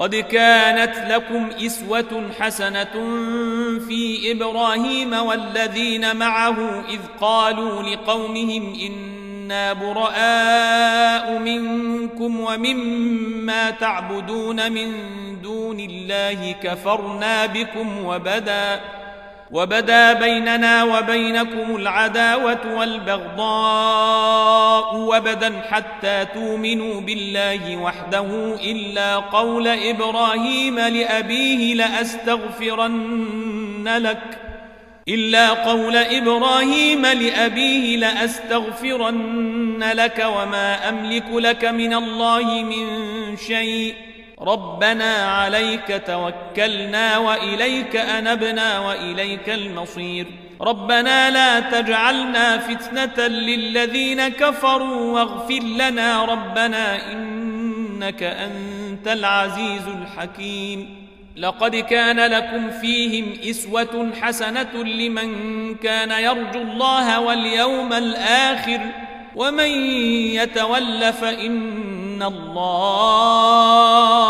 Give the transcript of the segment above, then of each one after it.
قد كانت لكم إسوة حسنة في إبراهيم والذين معه إذ قالوا لقومهم إنا براء منكم ومما تعبدون من دون الله كفرنا بكم وبدا وبدا بيننا وبينكم العداوة والبغضاء وبدا حتى تؤمنوا بالله وحده إلا قول إبراهيم لأبيه لأستغفرن لك. إلا قول إبراهيم لأبيه لأستغفرن لك وما أملك لك من الله من شيء. ربنا عليك توكلنا وإليك أنبنا وإليك المصير. ربنا لا تجعلنا فتنة للذين كفروا واغفر لنا ربنا إنك أنت العزيز الحكيم. لقد كان لكم فيهم إسوة حسنة لمن كان يرجو الله واليوم الآخر ومن يتول فإن الله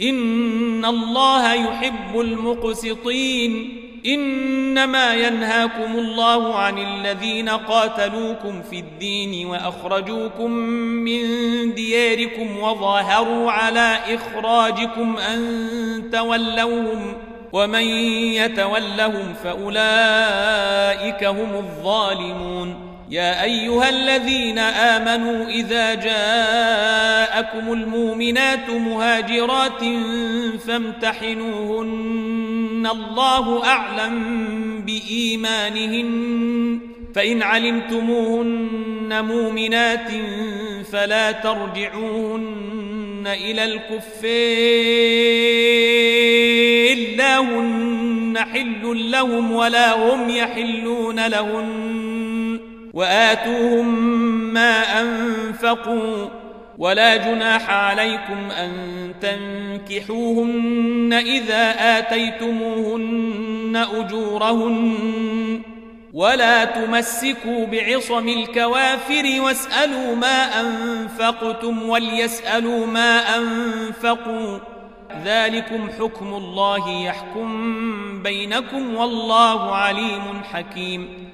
إن الله يحب المقسطين إنما ينهاكم الله عن الذين قاتلوكم في الدين وأخرجوكم من دياركم وظاهروا على إخراجكم أن تولوهم ومن يتولهم فأولئك هم الظالمون يا أيها الذين آمنوا إذا جاءكم المؤمنات مهاجرات فامتحنوهن. الله أعلم بإيمانهن. فإن علمتموهن مؤمنات فلا ترجعوهن إلى الكفار لا هن حل لهم ولا هم يحلون لهن. وآتوهم ما أنفقوا ولا جناح عليكم أن تنكحوهن إذا آتيتموهن أجورهن ولا تمسكوا بعصم الكوافر واسألوا ما أنفقتم وليسألوا ما أنفقوا ذلكم حكم الله يحكم بينكم والله عليم حكيم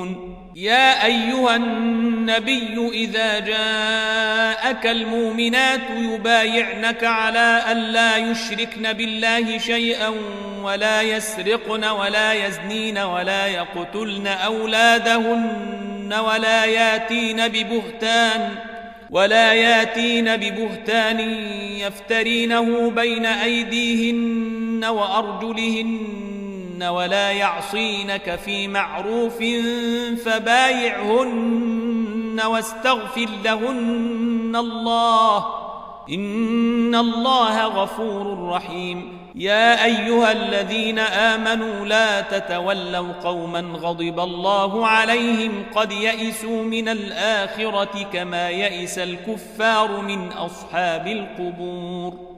يا أيها النبي إذا جاءك المؤمنات يبايعنك على أن لا يشركن بالله شيئا ولا يسرقن ولا يزنين ولا يقتلن أولادهن ولا ياتين ببهتان ولا ياتين ببهتان يفترينه بين أيديهن ولا يعصينك في معروف فبايعهن واستغفر لهن الله. إن الله غفور رحيم. يا أيها الذين آمنوا لا تتولوا قوما غضب الله عليهم قد يئسوا من الآخرة كما يئس الكفار من أصحاب القبور.